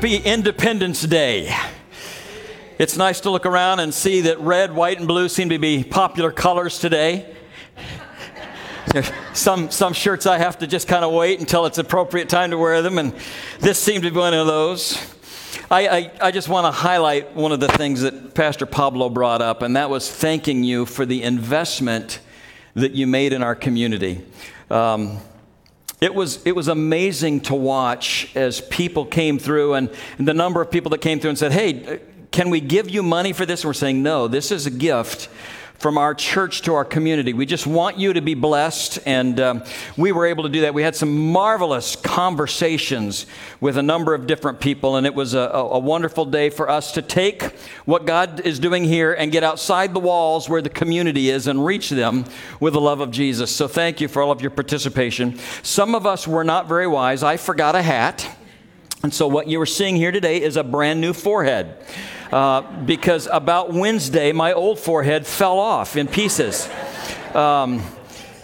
Happy Independence Day. It's nice to look around and see that red, white, and blue seem to be popular colors today. Some, some shirts I have to just kind of wait until it's appropriate time to wear them, and this seemed to be one of those. I, I, I just want to highlight one of the things that Pastor Pablo brought up, and that was thanking you for the investment that you made in our community. Um, it was, it was amazing to watch as people came through and, and, the number of people that came through and said, Hey, can we give you money for this? And we're saying, No, this is a gift from our church to our community. We just want you to be blessed, and um, we were able to do that. We had some marvelous conversations with a number of different people, and it was a, a, wonderful day for us to take what God is doing here and get outside the walls where the community is and reach them with the love of Jesus. So, thank you for all of your participation. Some of us were not very wise. I forgot a hat. And so, what you are seeing here today is a brand new forehead. Uh, because about Wednesday, my old forehead fell off in pieces. Um,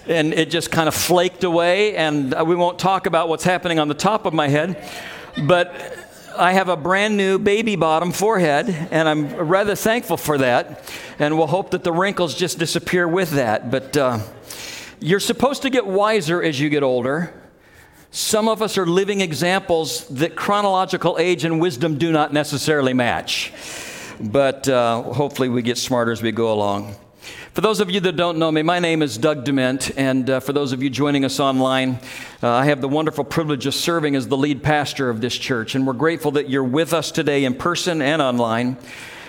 and it just kind of flaked away, and we won't talk about what's happening on the top of my head. But I have a brand new baby bottom forehead, and I'm rather thankful for that. And we'll hope that the wrinkles just disappear with that. But uh, you're supposed to get wiser as you get older. Some of us are living examples that chronological age and wisdom do not necessarily match. But uh, hopefully, we get smarter as we go along. For those of you that don't know me, my name is Doug Dement, and uh, for those of you joining us online, uh, I have the wonderful privilege of serving as the lead pastor of this church, and we're grateful that you're with us today in person and online.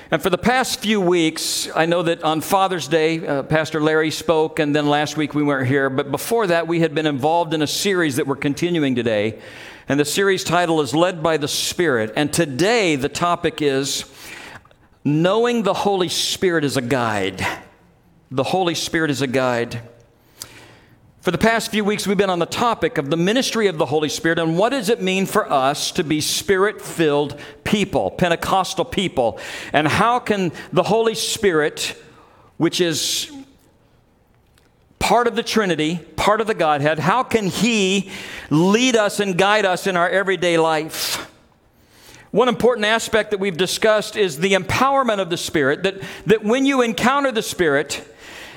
And for the past few weeks, I know that on Father's Day, uh, Pastor Larry spoke, and then last week we weren't here. But before that, we had been involved in a series that we're continuing today. And the series title is Led by the Spirit. And today, the topic is Knowing the Holy Spirit as a Guide. The Holy Spirit is a guide. For the past few weeks, we've been on the topic of the ministry of the Holy Spirit and what does it mean for us to be spirit filled people, Pentecostal people, and how can the Holy Spirit, which is part of the Trinity, part of the Godhead, how can He lead us and guide us in our everyday life? One important aspect that we've discussed is the empowerment of the Spirit, that, that when you encounter the Spirit,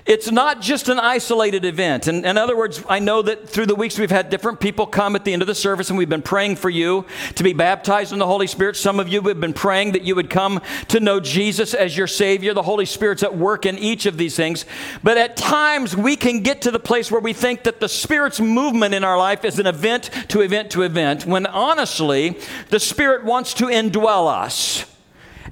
it's not just an isolated event. And in other words, I know that through the weeks we've had different people come at the end of the service and we've been praying for you to be baptized in the Holy Spirit. Some of you have been praying that you would come to know Jesus as your Savior. The Holy Spirit's at work in each of these things. But at times we can get to the place where we think that the Spirit's movement in our life is an event to event to event, when honestly, the Spirit wants to indwell us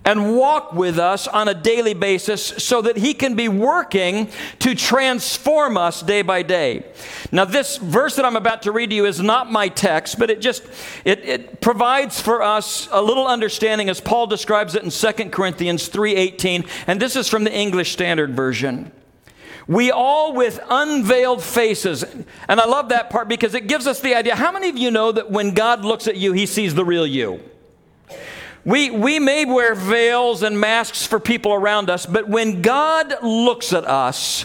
and walk with us on a daily basis so that He can be working to transform us day by day. Now, this verse that I'm about to read to you is not my text, but it just it, it provides for us a little understanding as Paul describes it in 2 Corinthians 3:18, and this is from the English Standard Version. We all with unveiled faces. And I love that part because it gives us the idea. How many of you know that when God looks at you, he sees the real you? We, we may wear veils and masks for people around us, but when God looks at us,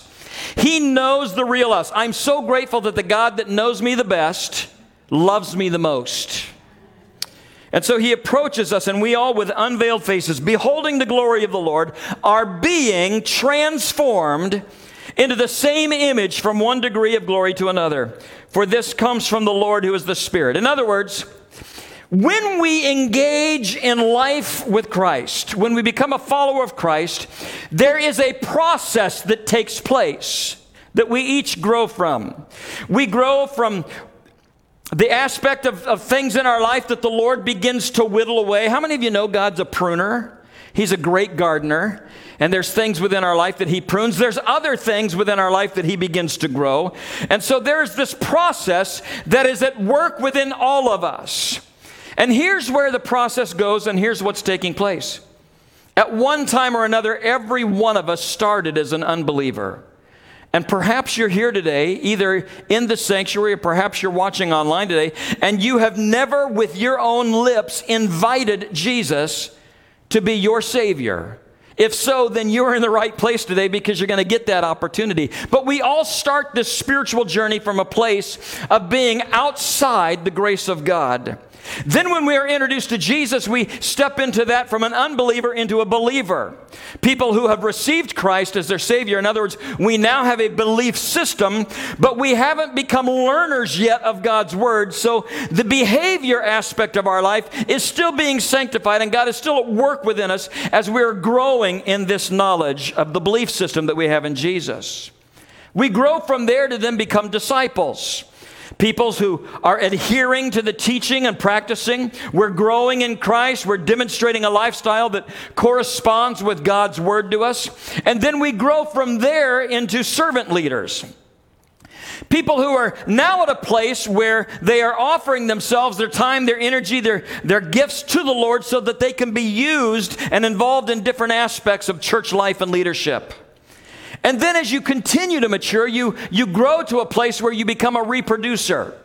He knows the real us. I'm so grateful that the God that knows me the best loves me the most. And so he approaches us, and we all, with unveiled faces, beholding the glory of the Lord, are being transformed into the same image from one degree of glory to another. For this comes from the Lord who is the Spirit. In other words, when we engage in life with Christ, when we become a follower of Christ, there is a process that takes place that we each grow from. We grow from the aspect of, of things in our life that the Lord begins to whittle away. How many of you know God's a pruner? He's a great gardener. And there's things within our life that He prunes. There's other things within our life that He begins to grow. And so there's this process that is at work within all of us. And here's where the process goes, and here's what's taking place. At one time or another, every one of us started as an unbeliever. And perhaps you're here today, either in the sanctuary or perhaps you're watching online today, and you have never, with your own lips, invited Jesus to be your Savior. If so, then you're in the right place today because you're going to get that opportunity. But we all start this spiritual journey from a place of being outside the grace of God. Then, when we are introduced to Jesus, we step into that from an unbeliever into a believer. People who have received Christ as their Savior. In other words, we now have a belief system, but we haven't become learners yet of God's Word. So, the behavior aspect of our life is still being sanctified, and God is still at work within us as we're growing in this knowledge of the belief system that we have in Jesus. We grow from there to then become disciples. Peoples who are adhering to the teaching and practicing. We're growing in Christ. We're demonstrating a lifestyle that corresponds with God's word to us. And then we grow from there into servant leaders. People who are now at a place where they are offering themselves, their time, their energy, their, their gifts to the Lord so that they can be used and involved in different aspects of church life and leadership. And then as you continue to mature, you, you grow to a place where you become a reproducer.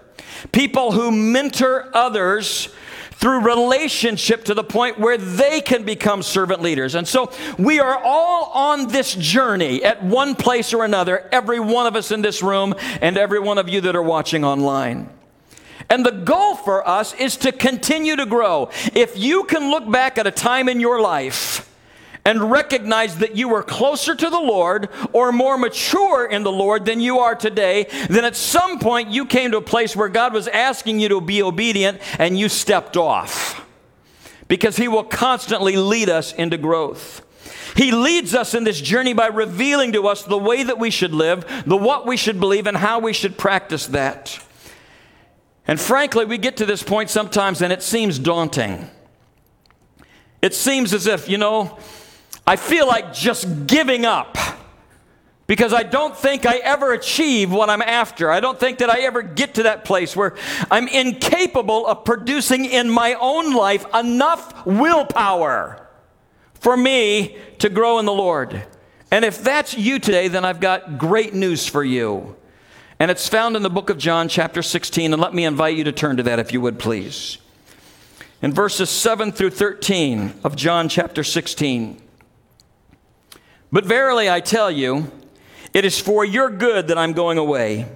People who mentor others through relationship to the point where they can become servant leaders. And so we are all on this journey at one place or another, every one of us in this room and every one of you that are watching online. And the goal for us is to continue to grow. If you can look back at a time in your life and recognize that you were closer to the Lord or more mature in the Lord than you are today, then at some point you came to a place where God was asking you to be obedient and you stepped off. Because He will constantly lead us into growth. He leads us in this journey by revealing to us the way that we should live, the what we should believe, and how we should practice that. And frankly, we get to this point sometimes and it seems daunting. It seems as if, you know, I feel like just giving up because I don't think I ever achieve what I'm after. I don't think that I ever get to that place where I'm incapable of producing in my own life enough willpower for me to grow in the Lord. And if that's you today, then I've got great news for you. And it's found in the book of John, chapter 16. And let me invite you to turn to that if you would, please. In verses 7 through 13 of John, chapter 16. But verily I tell you, it is for your good that I'm going away.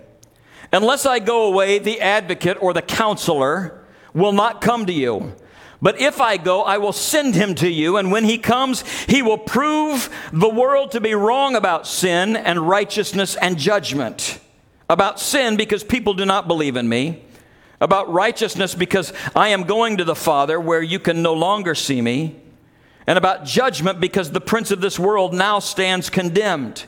Unless I go away, the advocate or the counselor will not come to you. But if I go, I will send him to you, and when he comes, he will prove the world to be wrong about sin and righteousness and judgment. About sin, because people do not believe in me. About righteousness, because I am going to the Father where you can no longer see me and about judgment because the prince of this world now stands condemned.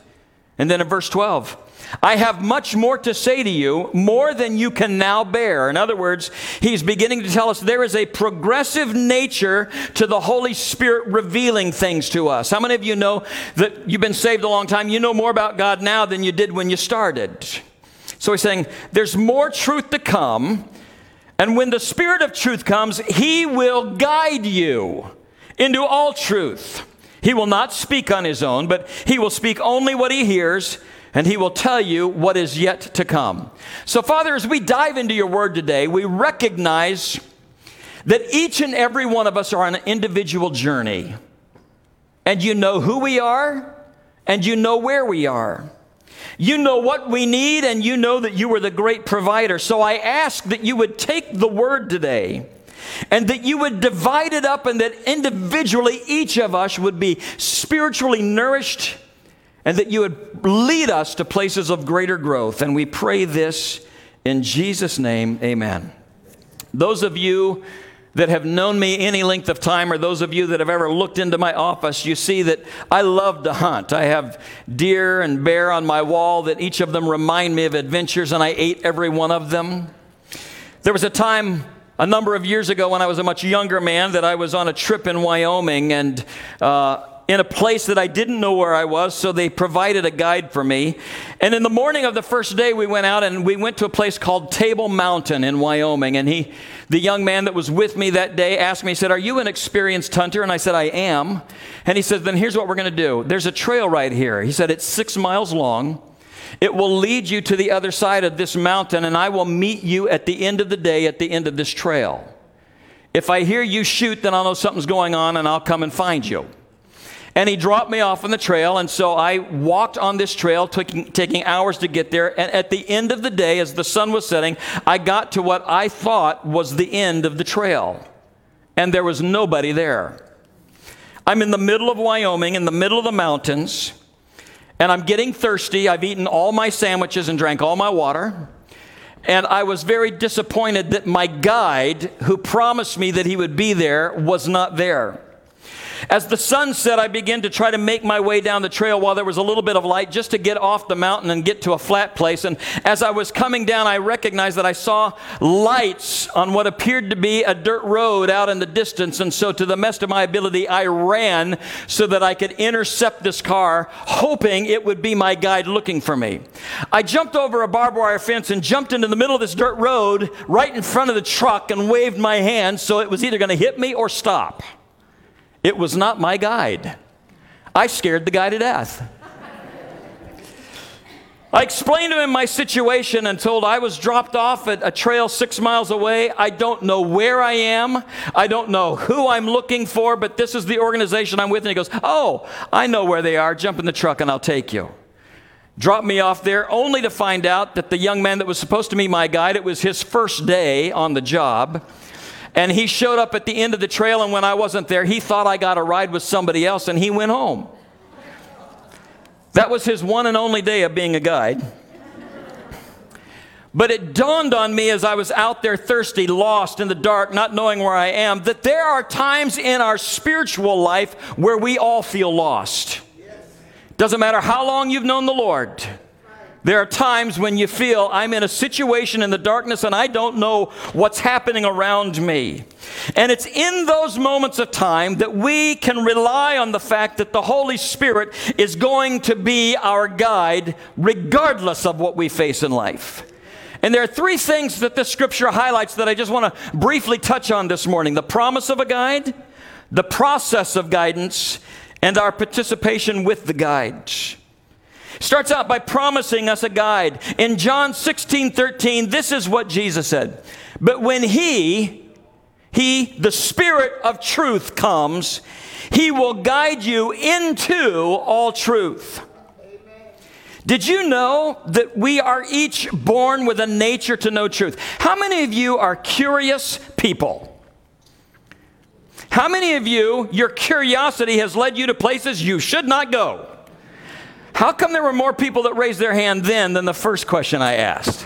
And then in verse 12, I have much more to say to you, more than you can now bear. In other words, he's beginning to tell us there is a progressive nature to the Holy Spirit revealing things to us. How many of you know that you've been saved a long time? You know more about God now than you did when you started. So he's saying there's more truth to come. And when the Spirit of truth comes, he will guide you into all truth. He will not speak on his own, but he will speak only what he hears, and he will tell you what is yet to come. So, Father, as we dive into your word today, we recognize that each and every one of us are on an individual journey. And you know who we are, and you know where we are. You know what we need, and you know that you are the great provider. So I ask that you would take the word today and that you would divide it up and that individually each of us would be spiritually nourished and that you would lead us to places of greater growth. And we pray this in Jesus' name, amen. Those of you that have known me any length of time, or those of you that have ever looked into my office, you see that I love to hunt. I have deer and bear on my wall that each of them remind me of adventures, and I ate every one of them. There was a time a number of years ago when I was a much younger man that I was on a trip in Wyoming and uh, in a place that I didn't know where I was, so they provided a guide for me. And in the morning of the first day, we went out and we went to a place called Table Mountain in Wyoming. And he, the young man that was with me that day, asked me, he said, Are you an experienced hunter? And I said, I am. And he said, Then here's what we're going to do. There's a trail right here. He said, It's six miles long. It will lead you to the other side of this mountain, and I will meet you at the end of the day at the end of this trail. If I hear you shoot, then I'll know something's going on and I'll come and find you. And he dropped me off on the trail. And so I walked on this trail, taking, taking hours to get there. And at the end of the day, as the sun was setting, I got to what I thought was the end of the trail. And there was nobody there. I'm in the middle of Wyoming, in the middle of the mountains, and I'm getting thirsty. I've eaten all my sandwiches and drank all my water. And I was very disappointed that my guide, who promised me that he would be there, was not there. As the sun set, I began to try to make my way down the trail while there was a little bit of light just to get off the mountain and get to a flat place. And as I was coming down, I recognized that I saw lights on what appeared to be a dirt road out in the distance. And so, to the best of my ability, I ran so that I could intercept this car, hoping it would be my guide looking for me. I jumped over a barbed wire fence and jumped into the middle of this dirt road right in front of the truck and waved my hand so it was either going to hit me or stop. It was not my guide. I scared the guy to death. I explained to him my situation and told I was dropped off at a trail six miles away. I don't know where I am. I don't know who I'm looking for, but this is the organization I'm with. And he goes, Oh, I know where they are. Jump in the truck and I'll take you. Dropped me off there only to find out that the young man that was supposed to be my guide, it was his first day on the job. And he showed up at the end of the trail, and when I wasn't there, he thought I got a ride with somebody else, and he went home. That was his one and only day of being a guide. But it dawned on me as I was out there thirsty, lost in the dark, not knowing where I am, that there are times in our spiritual life where we all feel lost. Doesn't matter how long you've known the Lord. There are times when you feel I'm in a situation in the darkness and I don't know what's happening around me. And it's in those moments of time that we can rely on the fact that the Holy Spirit is going to be our guide regardless of what we face in life. And there are three things that this scripture highlights that I just want to briefly touch on this morning the promise of a guide, the process of guidance, and our participation with the guide. Starts out by promising us a guide. In John 16 13, this is what Jesus said. But when He, He, the Spirit of truth, comes, He will guide you into all truth. Did you know that we are each born with a nature to know truth? How many of you are curious people? How many of you, your curiosity has led you to places you should not go? How come there were more people that raised their hand then than the first question I asked?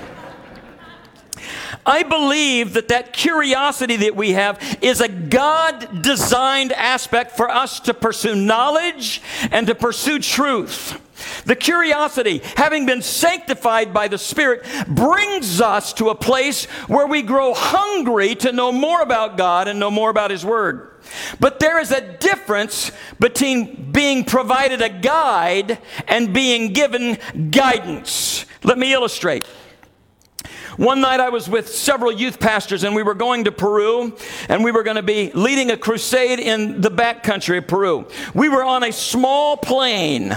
I believe that that curiosity that we have is a God designed aspect for us to pursue knowledge and to pursue truth. The curiosity, having been sanctified by the Spirit, brings us to a place where we grow hungry to know more about God and know more about His Word. But there is a difference between being provided a guide and being given guidance. Let me illustrate. One night I was with several youth pastors and we were going to Peru and we were going to be leading a crusade in the backcountry of Peru. We were on a small plane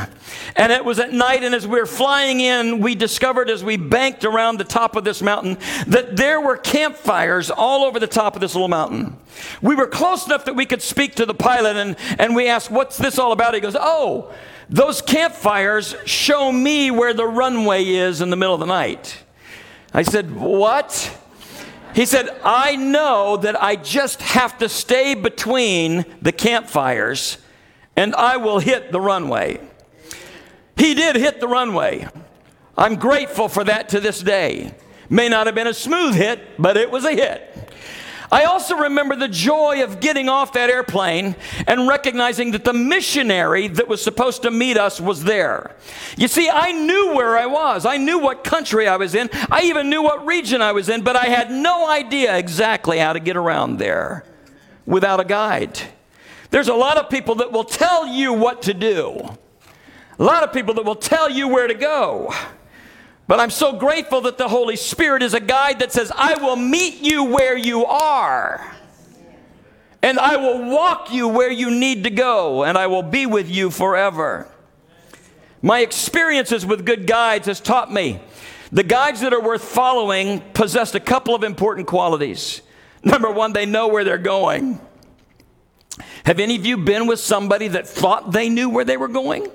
and it was at night and as we were flying in, we discovered as we banked around the top of this mountain that there were campfires all over the top of this little mountain. We were close enough that we could speak to the pilot and, and we asked, What's this all about? He goes, Oh, those campfires show me where the runway is in the middle of the night. I said, What? He said, I know that I just have to stay between the campfires and I will hit the runway. He did hit the runway. I'm grateful for that to this day. May not have been a smooth hit, but it was a hit. I also remember the joy of getting off that airplane and recognizing that the missionary that was supposed to meet us was there. You see, I knew where I was. I knew what country I was in. I even knew what region I was in, but I had no idea exactly how to get around there without a guide. There's a lot of people that will tell you what to do. A lot of people that will tell you where to go. But I'm so grateful that the Holy Spirit is a guide that says, I will meet you where you are. And I will walk you where you need to go, and I will be with you forever. My experiences with good guides has taught me the guides that are worth following possess a couple of important qualities. Number one, they know where they're going. Have any of you been with somebody that thought they knew where they were going?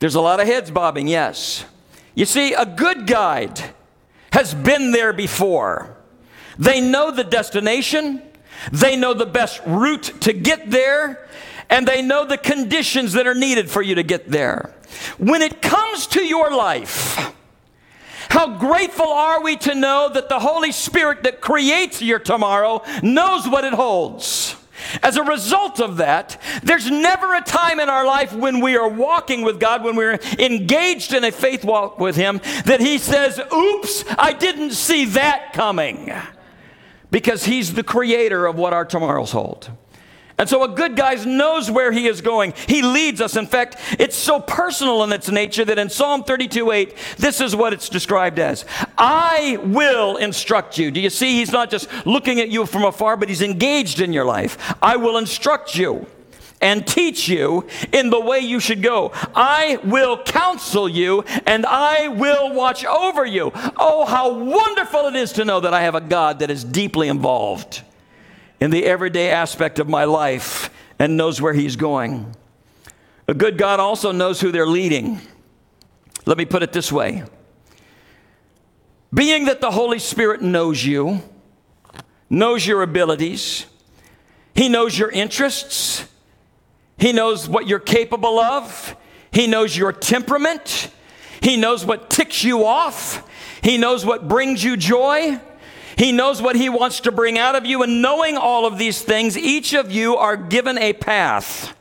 There's a lot of heads bobbing, yes. You see, a good guide has been there before. They know the destination, they know the best route to get there, and they know the conditions that are needed for you to get there. When it comes to your life, how grateful are we to know that the Holy Spirit that creates your tomorrow knows what it holds? As a result of that, there's never a time in our life when we are walking with God, when we're engaged in a faith walk with Him, that He says, Oops, I didn't see that coming. Because He's the creator of what our tomorrows hold. And so a good guy knows where he is going. He leads us. In fact, it's so personal in its nature that in Psalm 32 8, this is what it's described as I will instruct you. Do you see? He's not just looking at you from afar, but he's engaged in your life. I will instruct you and teach you in the way you should go. I will counsel you and I will watch over you. Oh, how wonderful it is to know that I have a God that is deeply involved in the everyday aspect of my life and knows where He's going. A good God also knows who they're leading. Let me put it this way Being that the Holy Spirit knows you, knows your abilities, He knows your interests, He knows what you're capable of, He knows your temperament, He knows what ticks you off, He knows what brings you joy. He knows what He wants to bring out of you. And knowing all of these things, each of you are given a path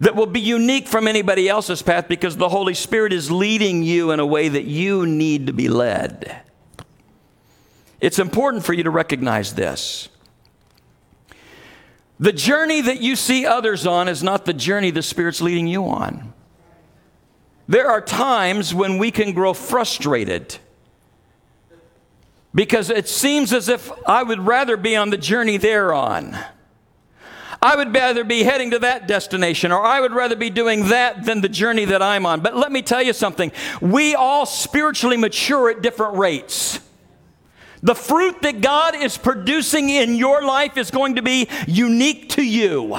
that will be unique from anybody else's path because the Holy Spirit is leading you in a way that you need to be led. It's important for you to recognize this. The journey that you see others on is not the journey the Spirit's leading you on. There are times when we can grow frustrated because it seems as if I would rather be on the journey they're on. I would rather be heading to that destination, or I would rather be doing that than the journey that I'm on. But let me tell you something we all spiritually mature at different rates. The fruit that God is producing in your life is going to be unique to you.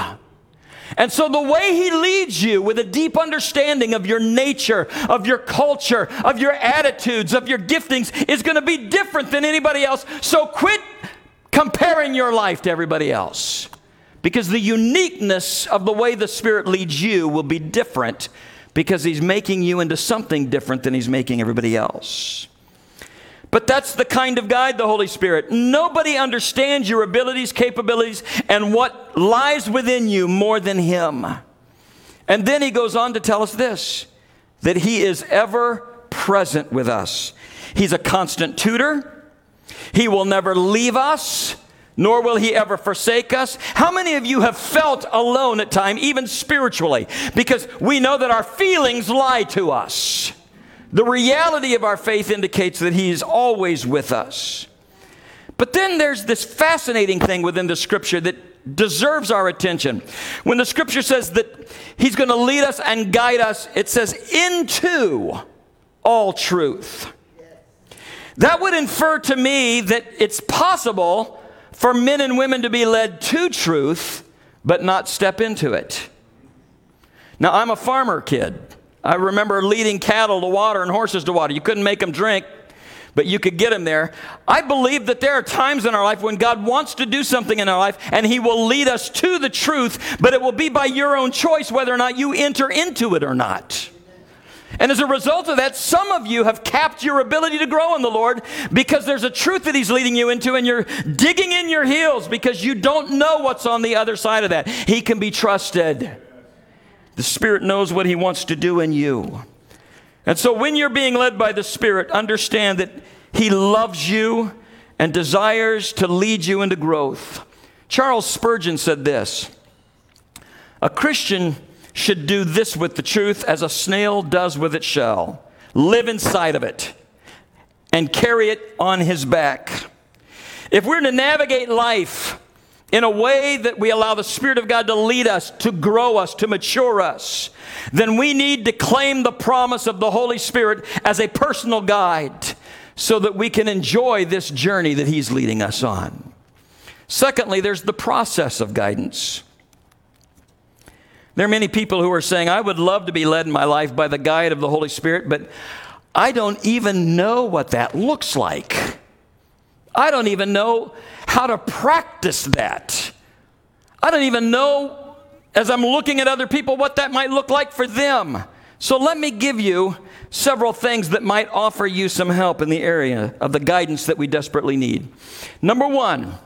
And so, the way He leads you with a deep understanding of your nature, of your culture, of your attitudes, of your giftings is going to be different than anybody else. So, quit comparing your life to everybody else. Because the uniqueness of the way the Spirit leads you will be different because He's making you into something different than He's making everybody else. But that's the kind of guide, the Holy Spirit. Nobody understands your abilities, capabilities, and what lies within you more than Him. And then He goes on to tell us this that He is ever present with us. He's a constant tutor, He will never leave us. Nor will he ever forsake us. How many of you have felt alone at times, even spiritually? Because we know that our feelings lie to us. The reality of our faith indicates that He is always with us. But then there's this fascinating thing within the scripture that deserves our attention. When the scripture says that He's going to lead us and guide us, it says, into all truth. That would infer to me that it's possible for men and women to be led to truth, but not step into it. Now, I'm a farmer kid. I remember leading cattle to water and horses to water. You couldn't make them drink, but you could get them there. I believe that there are times in our life when God wants to do something in our life and He will lead us to the truth, but it will be by your own choice whether or not you enter into it or not. And as a result of that, some of you have capped your ability to grow in the Lord because there's a truth that He's leading you into, and you're digging in your heels because you don't know what's on the other side of that. He can be trusted. The Spirit knows what He wants to do in you. And so when you're being led by the Spirit, understand that He loves you and desires to lead you into growth. Charles Spurgeon said this A Christian should do this with the truth as a snail does with its shell live inside of it and carry it on his back. If we're to navigate life in a way that we allow the Spirit of God to lead us, to grow us, to mature us, then we need to claim the promise of the Holy Spirit as a personal guide so that we can enjoy this journey that He's leading us on. Secondly, there's the process of guidance. There are many people who are saying, I would love to be led in my life by the guide of the Holy Spirit, but I don't even know what that looks like. I don't even know how to practice that. I don't even know, as I'm looking at other people, what that might look like for them. So let me give you several things that might offer you some help in the area of the guidance that we desperately need. Number one,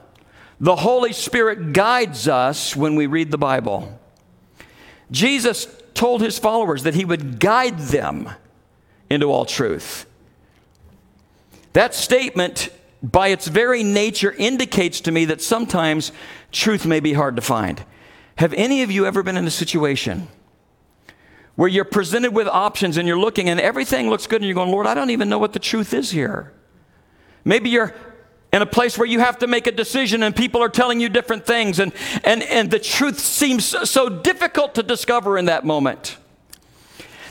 the Holy Spirit guides us when we read the Bible. Jesus told his followers that he would guide them into all truth. That statement, by its very nature, indicates to me that sometimes truth may be hard to find. Have any of you ever been in a situation where you're presented with options and you're looking and everything looks good and you're going, Lord, I don't even know what the truth is here? Maybe you're in a place where you have to make a decision and people are telling you different things and, and, and the truth seems so difficult to discover in that moment.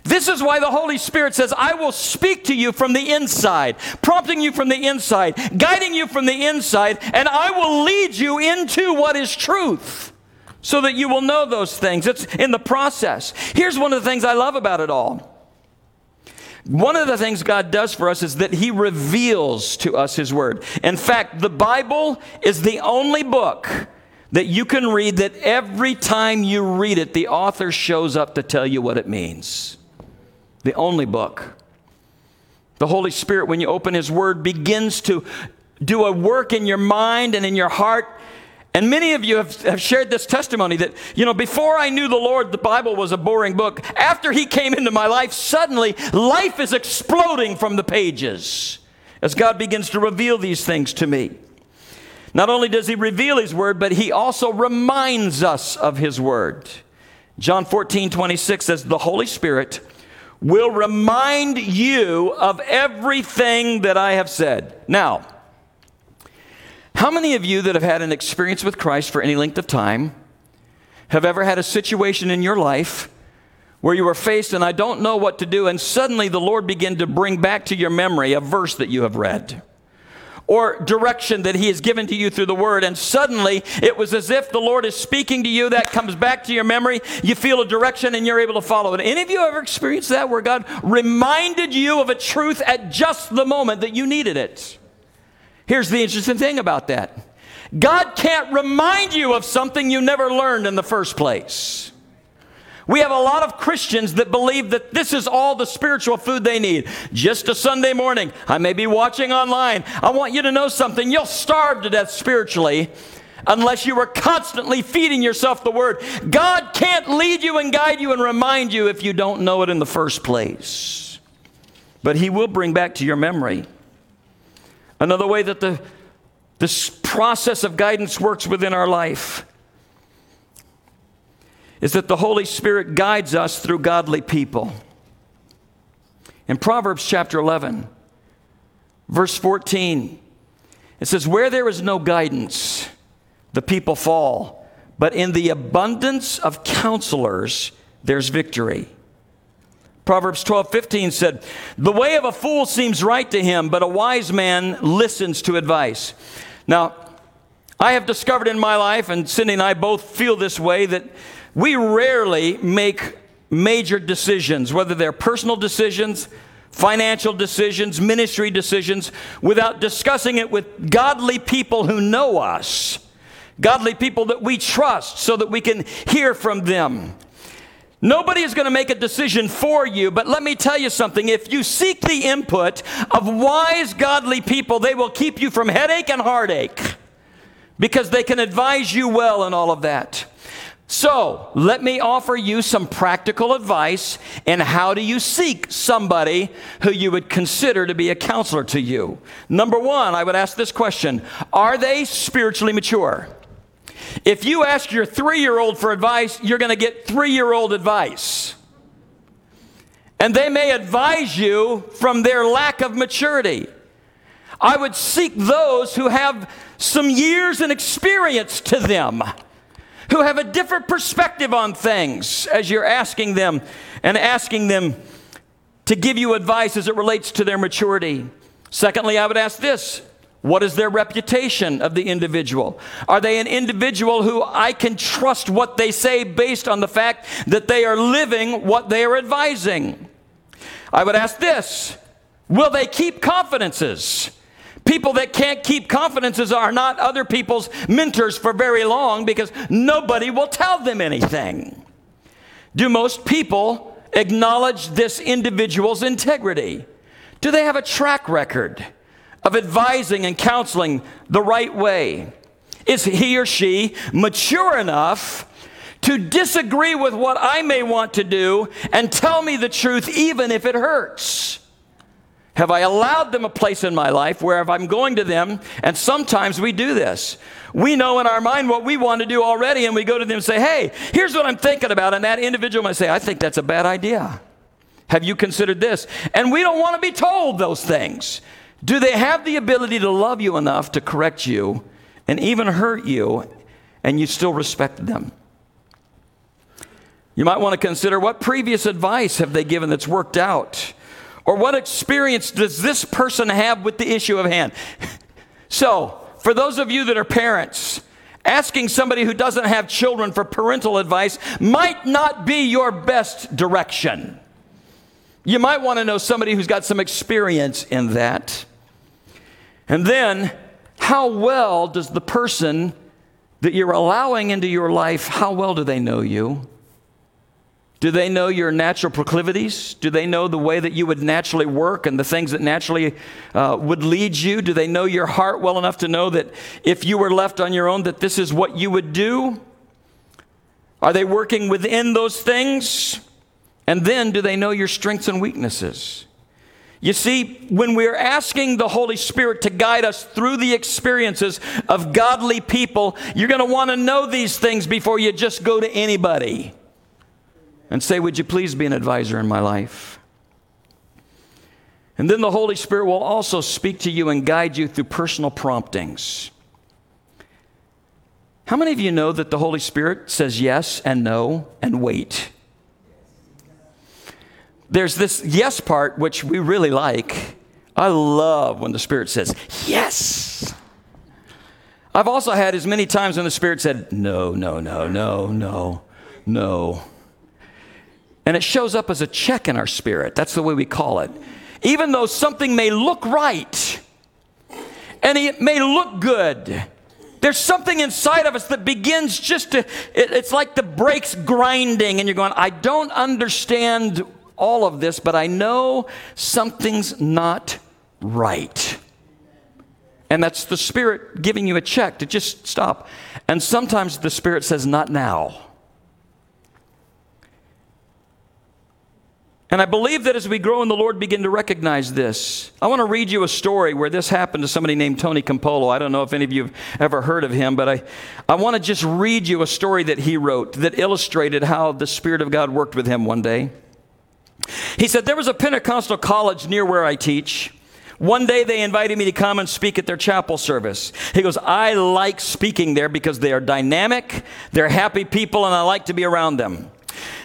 This is why the Holy Spirit says, I will speak to you from the inside, prompting you from the inside, guiding you from the inside, and I will lead you into what is truth so that you will know those things. It's in the process. Here's one of the things I love about it all one of the things God does for us is that He reveals to us His Word. In fact, the Bible is the only book that you can read that every time you read it, the author shows up to tell you what it means. The only book. The Holy Spirit, when you open His Word, begins to do a work in your mind and in your heart and many of you have, have, shared this testimony that, you know, before I knew the Lord, the Bible was a boring book. After He came into my life, suddenly life is exploding from the pages as God begins to reveal these things to me. Not only does He reveal His Word, but He also reminds us of His Word. John 14, 26 says, The Holy Spirit will remind you of everything that I have said. Now, how many of you that have had an experience with Christ for any length of time have ever had a situation in your life where you were faced and I don't know what to do, and suddenly the Lord began to bring back to your memory a verse that you have read? Or direction that He has given to you through the Word, and suddenly it was as if the Lord is speaking to you. That comes back to your memory. You feel a direction and you're able to follow it. Any of you ever experienced that where God reminded you of a truth at just the moment that you needed it? Here's the interesting thing about that God can't remind you of something you never learned in the first place. We have a lot of Christians that believe that this is all the spiritual food they need. Just a Sunday morning. I may be watching online. I want you to know something. You'll starve to death spiritually unless you are constantly feeding yourself the Word. God can't lead you and guide you and remind you if you don't know it in the first place. But He will bring back to your memory Another way that the, this process of guidance works within our life is that the Holy Spirit guides us through godly people. In Proverbs chapter 11, verse 14, it says, Where there is no guidance, the people fall, but in the abundance of counselors, there's victory. Proverbs 12, 15 said, The way of a fool seems right to him, but a wise man listens to advice. Now, I have discovered in my life, and Cindy and I both feel this way, that we rarely make major decisions, whether they're personal decisions, financial decisions, ministry decisions, without discussing it with godly people who know us, godly people that we trust, so that we can hear from them. Nobody is going to make a decision for you, but let me tell you something. If you seek the input of wise, godly people, they will keep you from headache and heartache because they can advise you well in all of that. So, let me offer you some practical advice and how do you seek somebody who you would consider to be a counselor to you. Number one, I would ask this question Are they spiritually mature? If you ask your three year old for advice, you're going to get three year old advice. And they may advise you from their lack of maturity. I would seek those who have some years and experience to them, who have a different perspective on things as you're asking them and asking them to give you advice as it relates to their maturity. Secondly, I would ask this What is their reputation of the individual? Are they an individual who I can trust what they say based on the fact that they are living what they are advising? I would ask this Will they keep confidences? People that can't keep confidences are not other people's mentors for very long because nobody will tell them anything. Do most people acknowledge this individual's integrity? Do they have a track record of advising and counseling the right way? Is he or she mature enough to disagree with what I may want to do and tell me the truth even if it hurts? Have I allowed them a place in my life where if I'm going to them, and sometimes we do this, we know in our mind what we want to do already, and we go to them and say, Hey, here's what I'm thinking about. And that individual might say, I think that's a bad idea. Have you considered this? And we don't want to be told those things. Do they have the ability to love you enough to correct you and even hurt you, and you still respect them? You might want to consider what previous advice have they given that's worked out? Or what experience does this person have with the issue of hand? so, for those of you that are parents, asking somebody who doesn't have children for parental advice might not be your best direction. You might want to know somebody who's got some experience in that. And then, how well does the person that you're allowing into your life, how well do they know you? Do they know your natural proclivities? Do they know the way that you would naturally work and the things that naturally uh, would lead you? Do they know your heart well enough to know that if you were left on your own, that this is what you would do? Are they working within those things? And then, do they know your strengths and weaknesses? You see, when we're asking the Holy Spirit to guide us through the experiences of godly people, you're going to want to know these things before you just go to anybody and say, Would you please be an advisor in my life? And then the Holy Spirit will also speak to you and guide you through personal promptings. How many of you know that the Holy Spirit says yes and no and wait? There's this yes part, which we really like. I love when the Spirit says yes. I've also had as many times when the Spirit said, no, no, no, no, no, no. And it shows up as a check in our spirit. That's the way we call it. Even though something may look right and it may look good, there's something inside of us that begins just to, it, it's like the brakes grinding, and you're going, I don't understand all of this, but I know something's not right. And that's the Spirit giving you a check to just stop. And sometimes the Spirit says, Not now. And I believe that as we grow in the Lord, begin to recognize this. I want to read you a story where this happened to somebody named Tony Campolo. I don't know if any of you have ever heard of him, but I, I want to just read you a story that he wrote that illustrated how the Spirit of God worked with him one day. He said, There was a Pentecostal college near where I teach. One day they invited me to come and speak at their chapel service. He goes, I like speaking there because they are dynamic, they're happy people, and I like to be around them.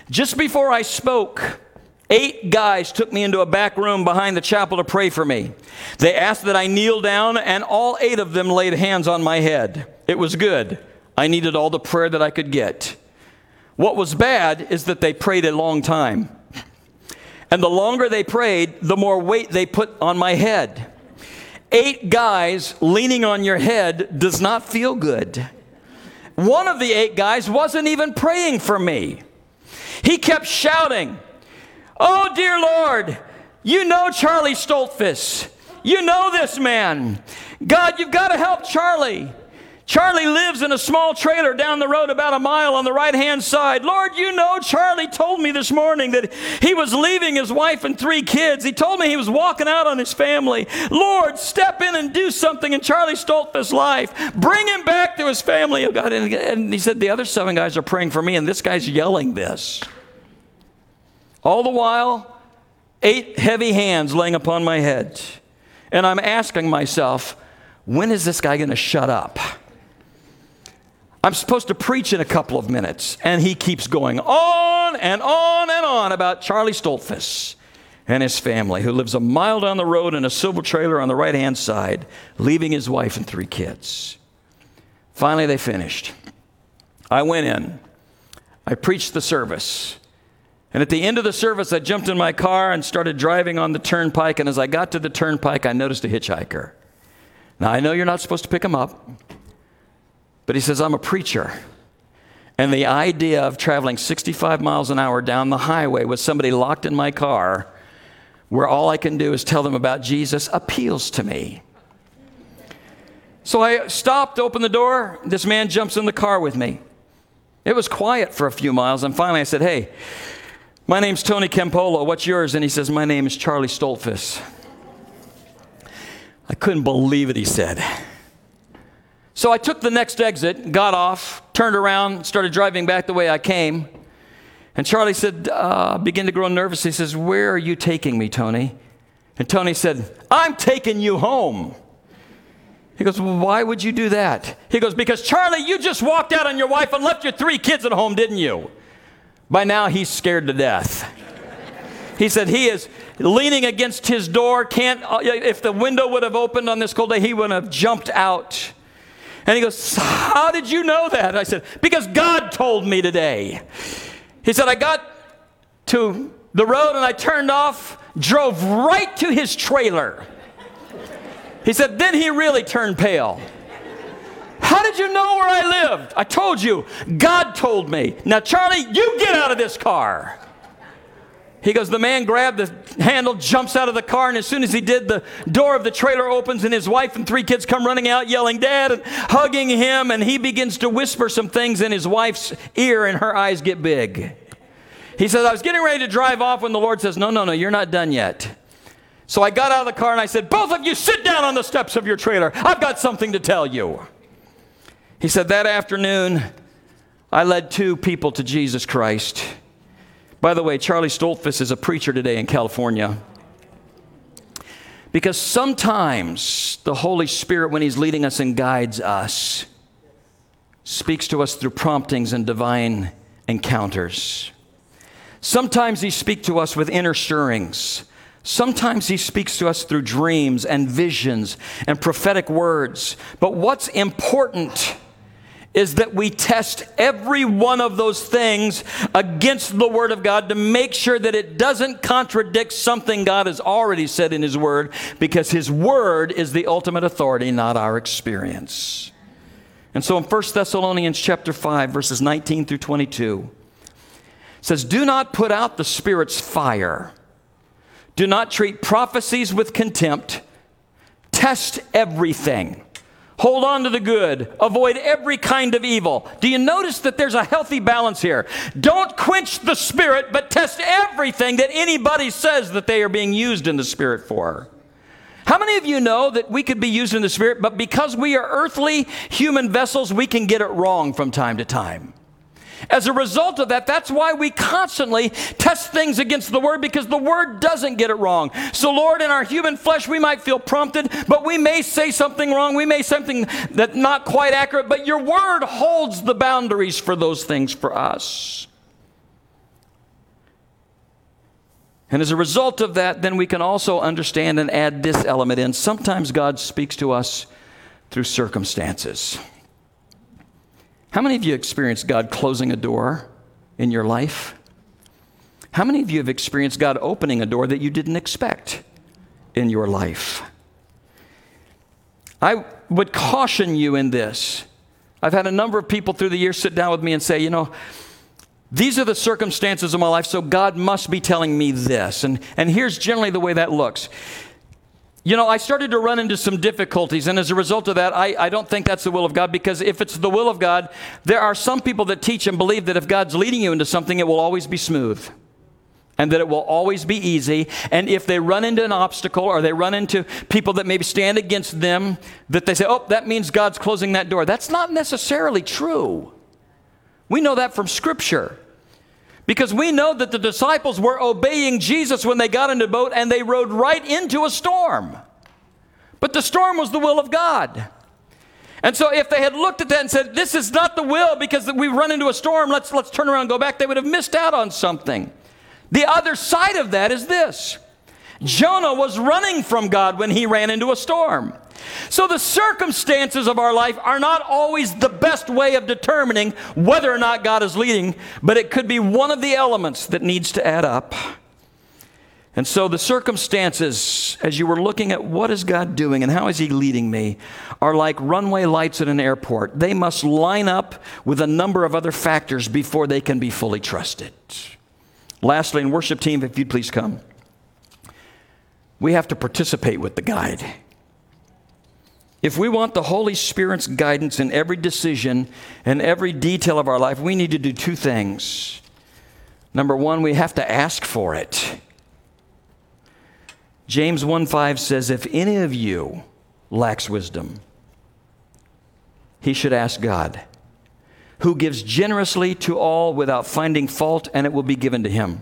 Just before I spoke, Eight guys took me into a back room behind the chapel to pray for me. They asked that I kneel down, and all eight of them laid hands on my head. It was good. I needed all the prayer that I could get. What was bad is that they prayed a long time. And the longer they prayed, the more weight they put on my head. Eight guys leaning on your head does not feel good. One of the eight guys wasn't even praying for me. He kept shouting, Oh, dear Lord, you know Charlie Stoltzfus. You know this man. God, you've got to help Charlie. Charlie lives in a small trailer down the road about a mile on the right hand side. Lord, you know, Charlie told me this morning that he was leaving his wife and three kids. He told me he was walking out on his family. Lord, step in and do something in Charlie Stoltzfus' life. Bring him back to his family. Oh, God. And he said, The other seven guys are praying for me, and this guy's yelling this. All the while, eight heavy hands laying upon my head. And I'm asking myself, when is this guy going to shut up? I'm supposed to preach in a couple of minutes, and he keeps going on and on and on about Charlie Stoltzfus. and his family, who lives a mile down the road in a silver trailer on the right hand side, leaving his wife and three kids. Finally, they finished. I went in, I preached the service. And at the end of the service, I jumped in my car and started driving on the turnpike. And as I got to the turnpike, I noticed a hitchhiker. Now, I know you're not supposed to pick him up, but he says, I'm a preacher. And the idea of traveling 65 miles an hour down the highway with somebody locked in my car, where all I can do is tell them about Jesus, appeals to me. So I stopped, opened the door. This man jumps in the car with me. It was quiet for a few miles, and finally I said, Hey, my name's Tony Campolo. What's yours? And he says, My name is Charlie Stoltzfus. I couldn't believe it, he said. So I took the next exit, got off, turned around, started driving back the way I came. And Charlie said, uh, began to grow nervous. He says, Where are you taking me, Tony? And Tony said, I'm taking you home. He goes, well, Why would you do that? He goes, Because Charlie, you just walked out on your wife and left your three kids at home, didn't you? By now, he's scared to death. He said he is leaning against his door. Can't, uh, if the window would have opened on this cold day, he would have jumped out. And he goes, How did you know that? I said, Because God told me today. He said, I got to the road and I turned off, drove right to his trailer. He said, Then he really turned pale. How did you know where I lived? I told you. God told me. Now, Charlie, you get out of this car. He goes, The man grabbed the handle, jumps out of the car, and as soon as he did, the door of the trailer opens, and his wife and three kids come running out, yelling, Dad, and hugging him. And he begins to whisper some things in his wife's ear, and her eyes get big. He says, I was getting ready to drive off when the Lord says, No, no, no, you're not done yet. So I got out of the car and I said, Both of you sit down on the steps of your trailer. I've got something to tell you. He said, That afternoon, I led two people to Jesus Christ. By the way, Charlie Stoltzfus is a preacher today in California. Because sometimes the Holy Spirit, when He's leading us and guides us, speaks to us through promptings and divine encounters. Sometimes He speaks to us with inner stirrings. Sometimes He speaks to us through dreams and visions and prophetic words. But what's important is that we test every one of those things against the Word of God to make sure that it doesn't contradict something God has already said in His Word, because His Word is the ultimate authority, not our experience. And so in 1 Thessalonians chapter 5, verses 19 through 22, says, Do not put out the Spirit's fire. Do not treat prophecies with contempt. Test everything Hold on to the good. Avoid every kind of evil. Do you notice that there's a healthy balance here? Don't quench the spirit, but test everything that anybody says that they are being used in the spirit for. How many of you know that we could be used in the spirit, but because we are earthly human vessels, we can get it wrong from time to time? As a result of that, that's why we constantly test things against the Word because the Word doesn't get it wrong. So, Lord, in our human flesh, we might feel prompted, but we may say something wrong. We may say something that's not quite accurate, but your Word holds the boundaries for those things for us. And as a result of that, then we can also understand and add this element in. Sometimes God speaks to us through circumstances. How many of you experienced God closing a door in your life? How many of you have experienced God opening a door that you didn't expect in your life? I would caution you in this. I've had a number of people through the years sit down with me and say, you know, these are the circumstances of my life, so God must be telling me this. And, and here's generally the way that looks you know, I started to run into some difficulties, and as a result of that, I, I don't think that's the will of God because if it's the will of God, there are some people that teach and believe that if God's leading you into something, it will always be smooth and that it will always be easy. And if they run into an obstacle or they run into people that maybe stand against them, that they say, oh, that means God's closing that door. That's not necessarily true. We know that from Scripture. Because we know that the disciples were obeying Jesus when they got in the boat and they rode right into a storm. But the storm was the will of God. And so if they had looked at that and said, This is not the will because we've run into a storm, let's, let's turn around and go back, they would have missed out on something. The other side of that is this Jonah was running from God when he ran into a storm. So the circumstances of our life are not always the best way of determining whether or not God is leading, but it could be one of the elements that needs to add up. And so the circumstances, as you were looking at what is God doing and how is He leading me, are like runway lights at an airport. They must line up with a number of other factors before they can be fully trusted. Lastly, in worship team, if you'd please come, we have to participate with the guide. If we want the Holy Spirit's guidance in every decision and every detail of our life, we need to do two things. Number one, we have to ask for it. James 1 5 says, If any of you lacks wisdom, he should ask God, who gives generously to all without finding fault, and it will be given to him.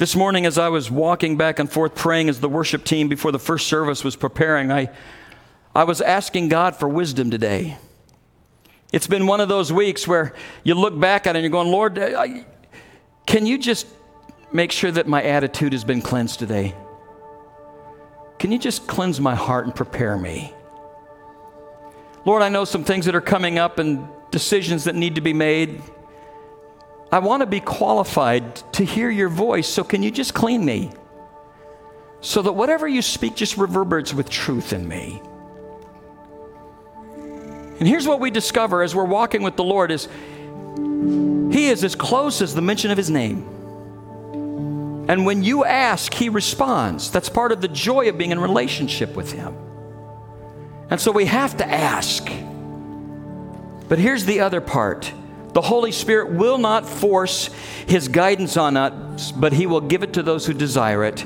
This morning, as I was walking back and forth praying as the worship team before the first service was preparing, I, I was asking God for wisdom today. It's been one of those weeks where you look back at it and you're going, Lord, I, can you just make sure that my attitude has been cleansed today. Can you just cleanse my heart and prepare me? Lord, I know some things that are coming up and decisions that need to be made. I want to be qualified to hear your voice, so can you just clean me? So that whatever you speak just reverberates with truth in me. And here's what we discover as we're walking with the Lord is he is as close as the mention of his name. And when you ask, He responds. That's part of the joy of being in relationship with Him. And so we have to ask. But here's the other part the Holy Spirit will not force His guidance on us, but He will give it to those who desire it.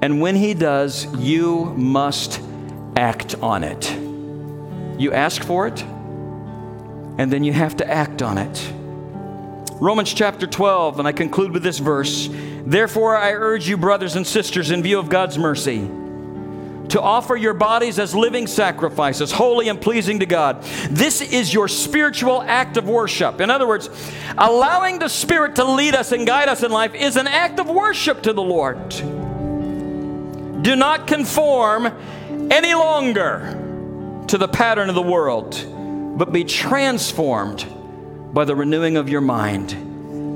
And when He does, you must act on it. You ask for it, and then you have to act on it. Romans chapter 12, and I conclude with this verse. Therefore, I urge you, brothers and sisters, in view of God's mercy, to offer your bodies as living sacrifices, holy and pleasing to God. This is your spiritual act of worship. In other words, allowing the Spirit to lead us and guide us in life is an act of worship to the Lord. Do not conform any longer to the pattern of the world, but be transformed by the renewing of your mind.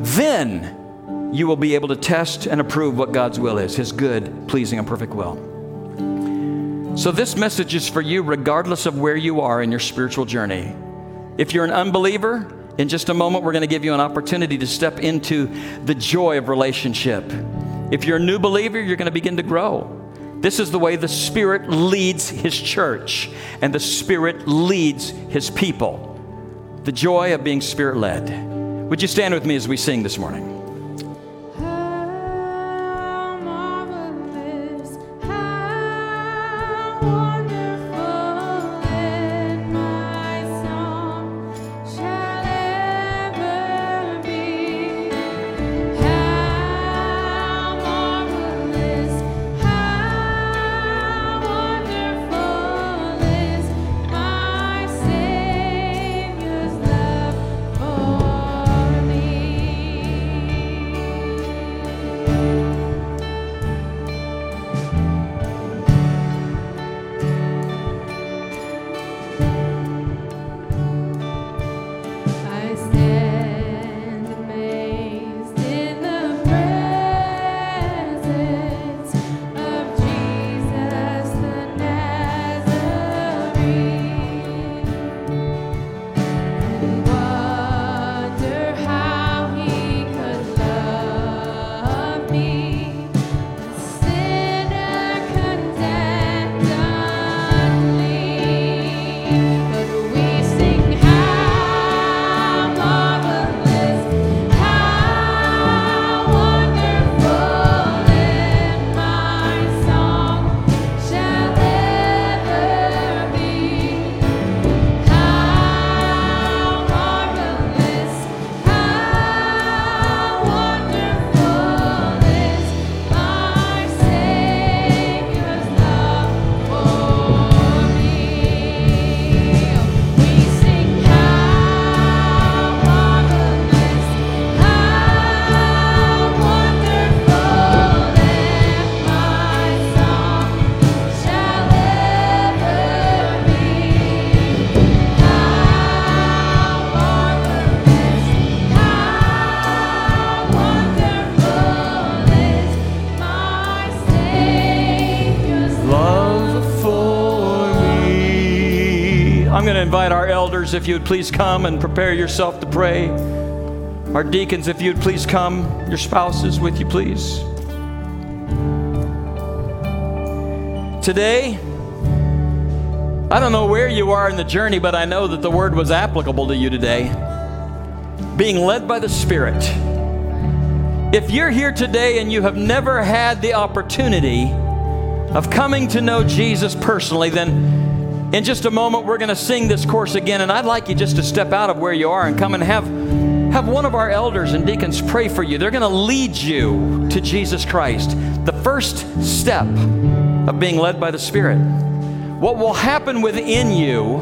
Then you will be able to test and approve what God's will is, His good, pleasing, and perfect will. So, this message is for you regardless of where you are in your spiritual journey. If you're an unbeliever, in just a moment, we're going to give you an opportunity to step into the joy of relationship. If you're a new believer, you're going to begin to grow. This is the way the Spirit leads His church, and the Spirit leads His people the joy of being spirit led. Would you stand with me as we sing this morning? Elders, if you would please come and prepare yourself to pray. Our deacons, if you would please come. Your spouses, with you, please. Today, I don't know where you are in the journey, but I know that the word was applicable to you today. Being led by the Spirit. If you're here today and you have never had the opportunity of coming to know Jesus personally, then in just a moment we're going to sing this course again. And I'd like you just to step out of where you are and come and have, have one of our elders and deacons pray for you. They're going to lead you to Jesus Christ. The first step of being led by the Spirit. What will happen within you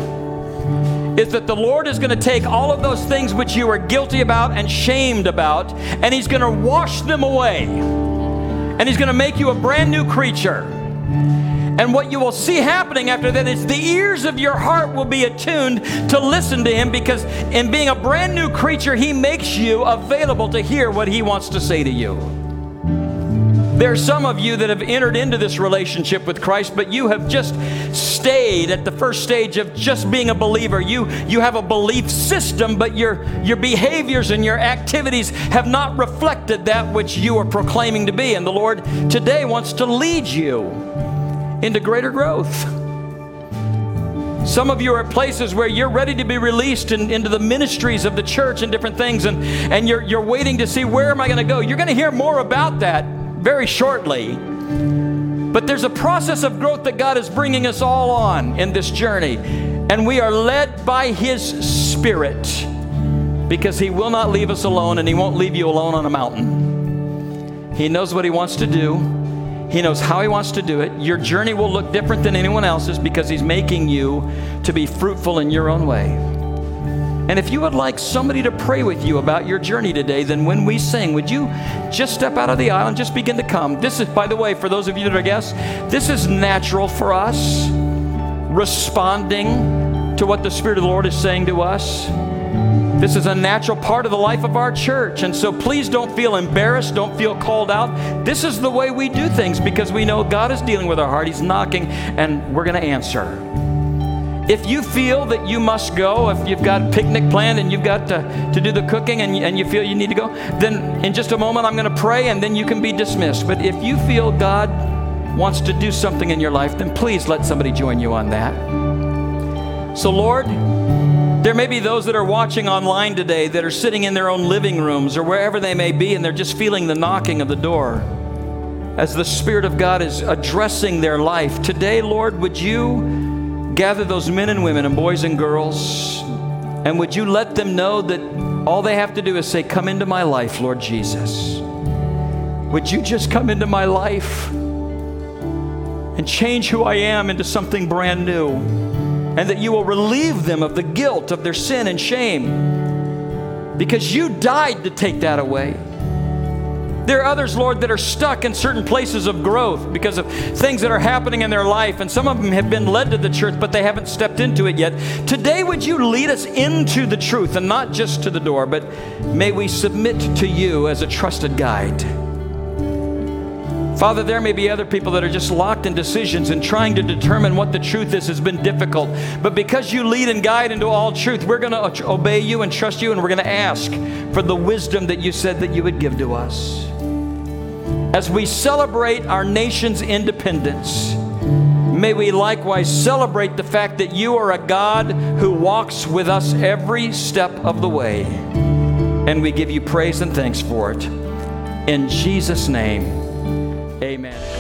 is that the Lord is going to take all of those things which you are guilty about and shamed about, and He's going to wash them away. And He's going to make you a brand new creature. And what you will see happening after that is the ears of your heart will be attuned to listen to Him because, in being a brand new creature, He makes you available to hear what He wants to say to you. There are some of you that have entered into this relationship with Christ, but you have just stayed at the first stage of just being a believer. You, you have a belief system, but your, your behaviors and your activities have not reflected that which you are proclaiming to be. And the Lord today wants to lead you into greater growth. Some of you are at places where you're ready to be released in, into the ministries of the church and different things, and, and you're, you're waiting to see where am I going to go. You're going to hear more about that very shortly. But there's a process of growth that God is bringing us all on in this journey. And we are led by His Spirit because He will not leave us alone and He won't leave you alone on a mountain. He knows what He wants to do, He knows how He wants to do it. Your journey will look different than anyone else's because He's making you to be fruitful in your own way. And if you would like somebody to pray with you about your journey today, then when we sing, would you just step out of the aisle and just begin to come? This is, by the way, for those of you that are guests, this is natural for us, responding to what the Spirit of the Lord is saying to us. This is a natural part of the life of our church. And so please don't feel embarrassed. Don't feel called out. This is the way we do things because we know God is dealing with our heart. He's knocking, and we're going to answer. If you feel that you must go, if you've got a picnic planned and you've got to, to do the cooking and, and you feel you need to go, then in just a moment I'm going to pray and then you can be dismissed. But if you feel God wants to do something in your life, then please let somebody join you on that. So, Lord, there may be those that are watching online today that are sitting in their own living rooms or wherever they may be and they're just feeling the knocking of the door as the Spirit of God is addressing their life. Today, Lord, would you gather those men and women and boys and girls, and would you let them know that all they have to do is say, Come into my life, Lord Jesus. Would you just come into my life and change who I am into something brand new? And that you will relieve them of the guilt of their sin and shame because you died to take that away. There are others, Lord, that are stuck in certain places of growth because of things that are happening in their life, and some of them have been led to the church, but they haven't stepped into it yet. Today, would you lead us into the truth and not just to the door, but may we submit to you as a trusted guide. Father, there may be other people that are just locked in decisions and trying to determine what the truth is has been difficult. But because you lead and guide into all truth, we're going to obey you and trust you, and we're going to ask for the wisdom that you said that you would give to us. As we celebrate our nation's independence, may we likewise celebrate the fact that you are a God who walks with us every step of the way. And we give you praise and thanks for it. In Jesus' name, amen.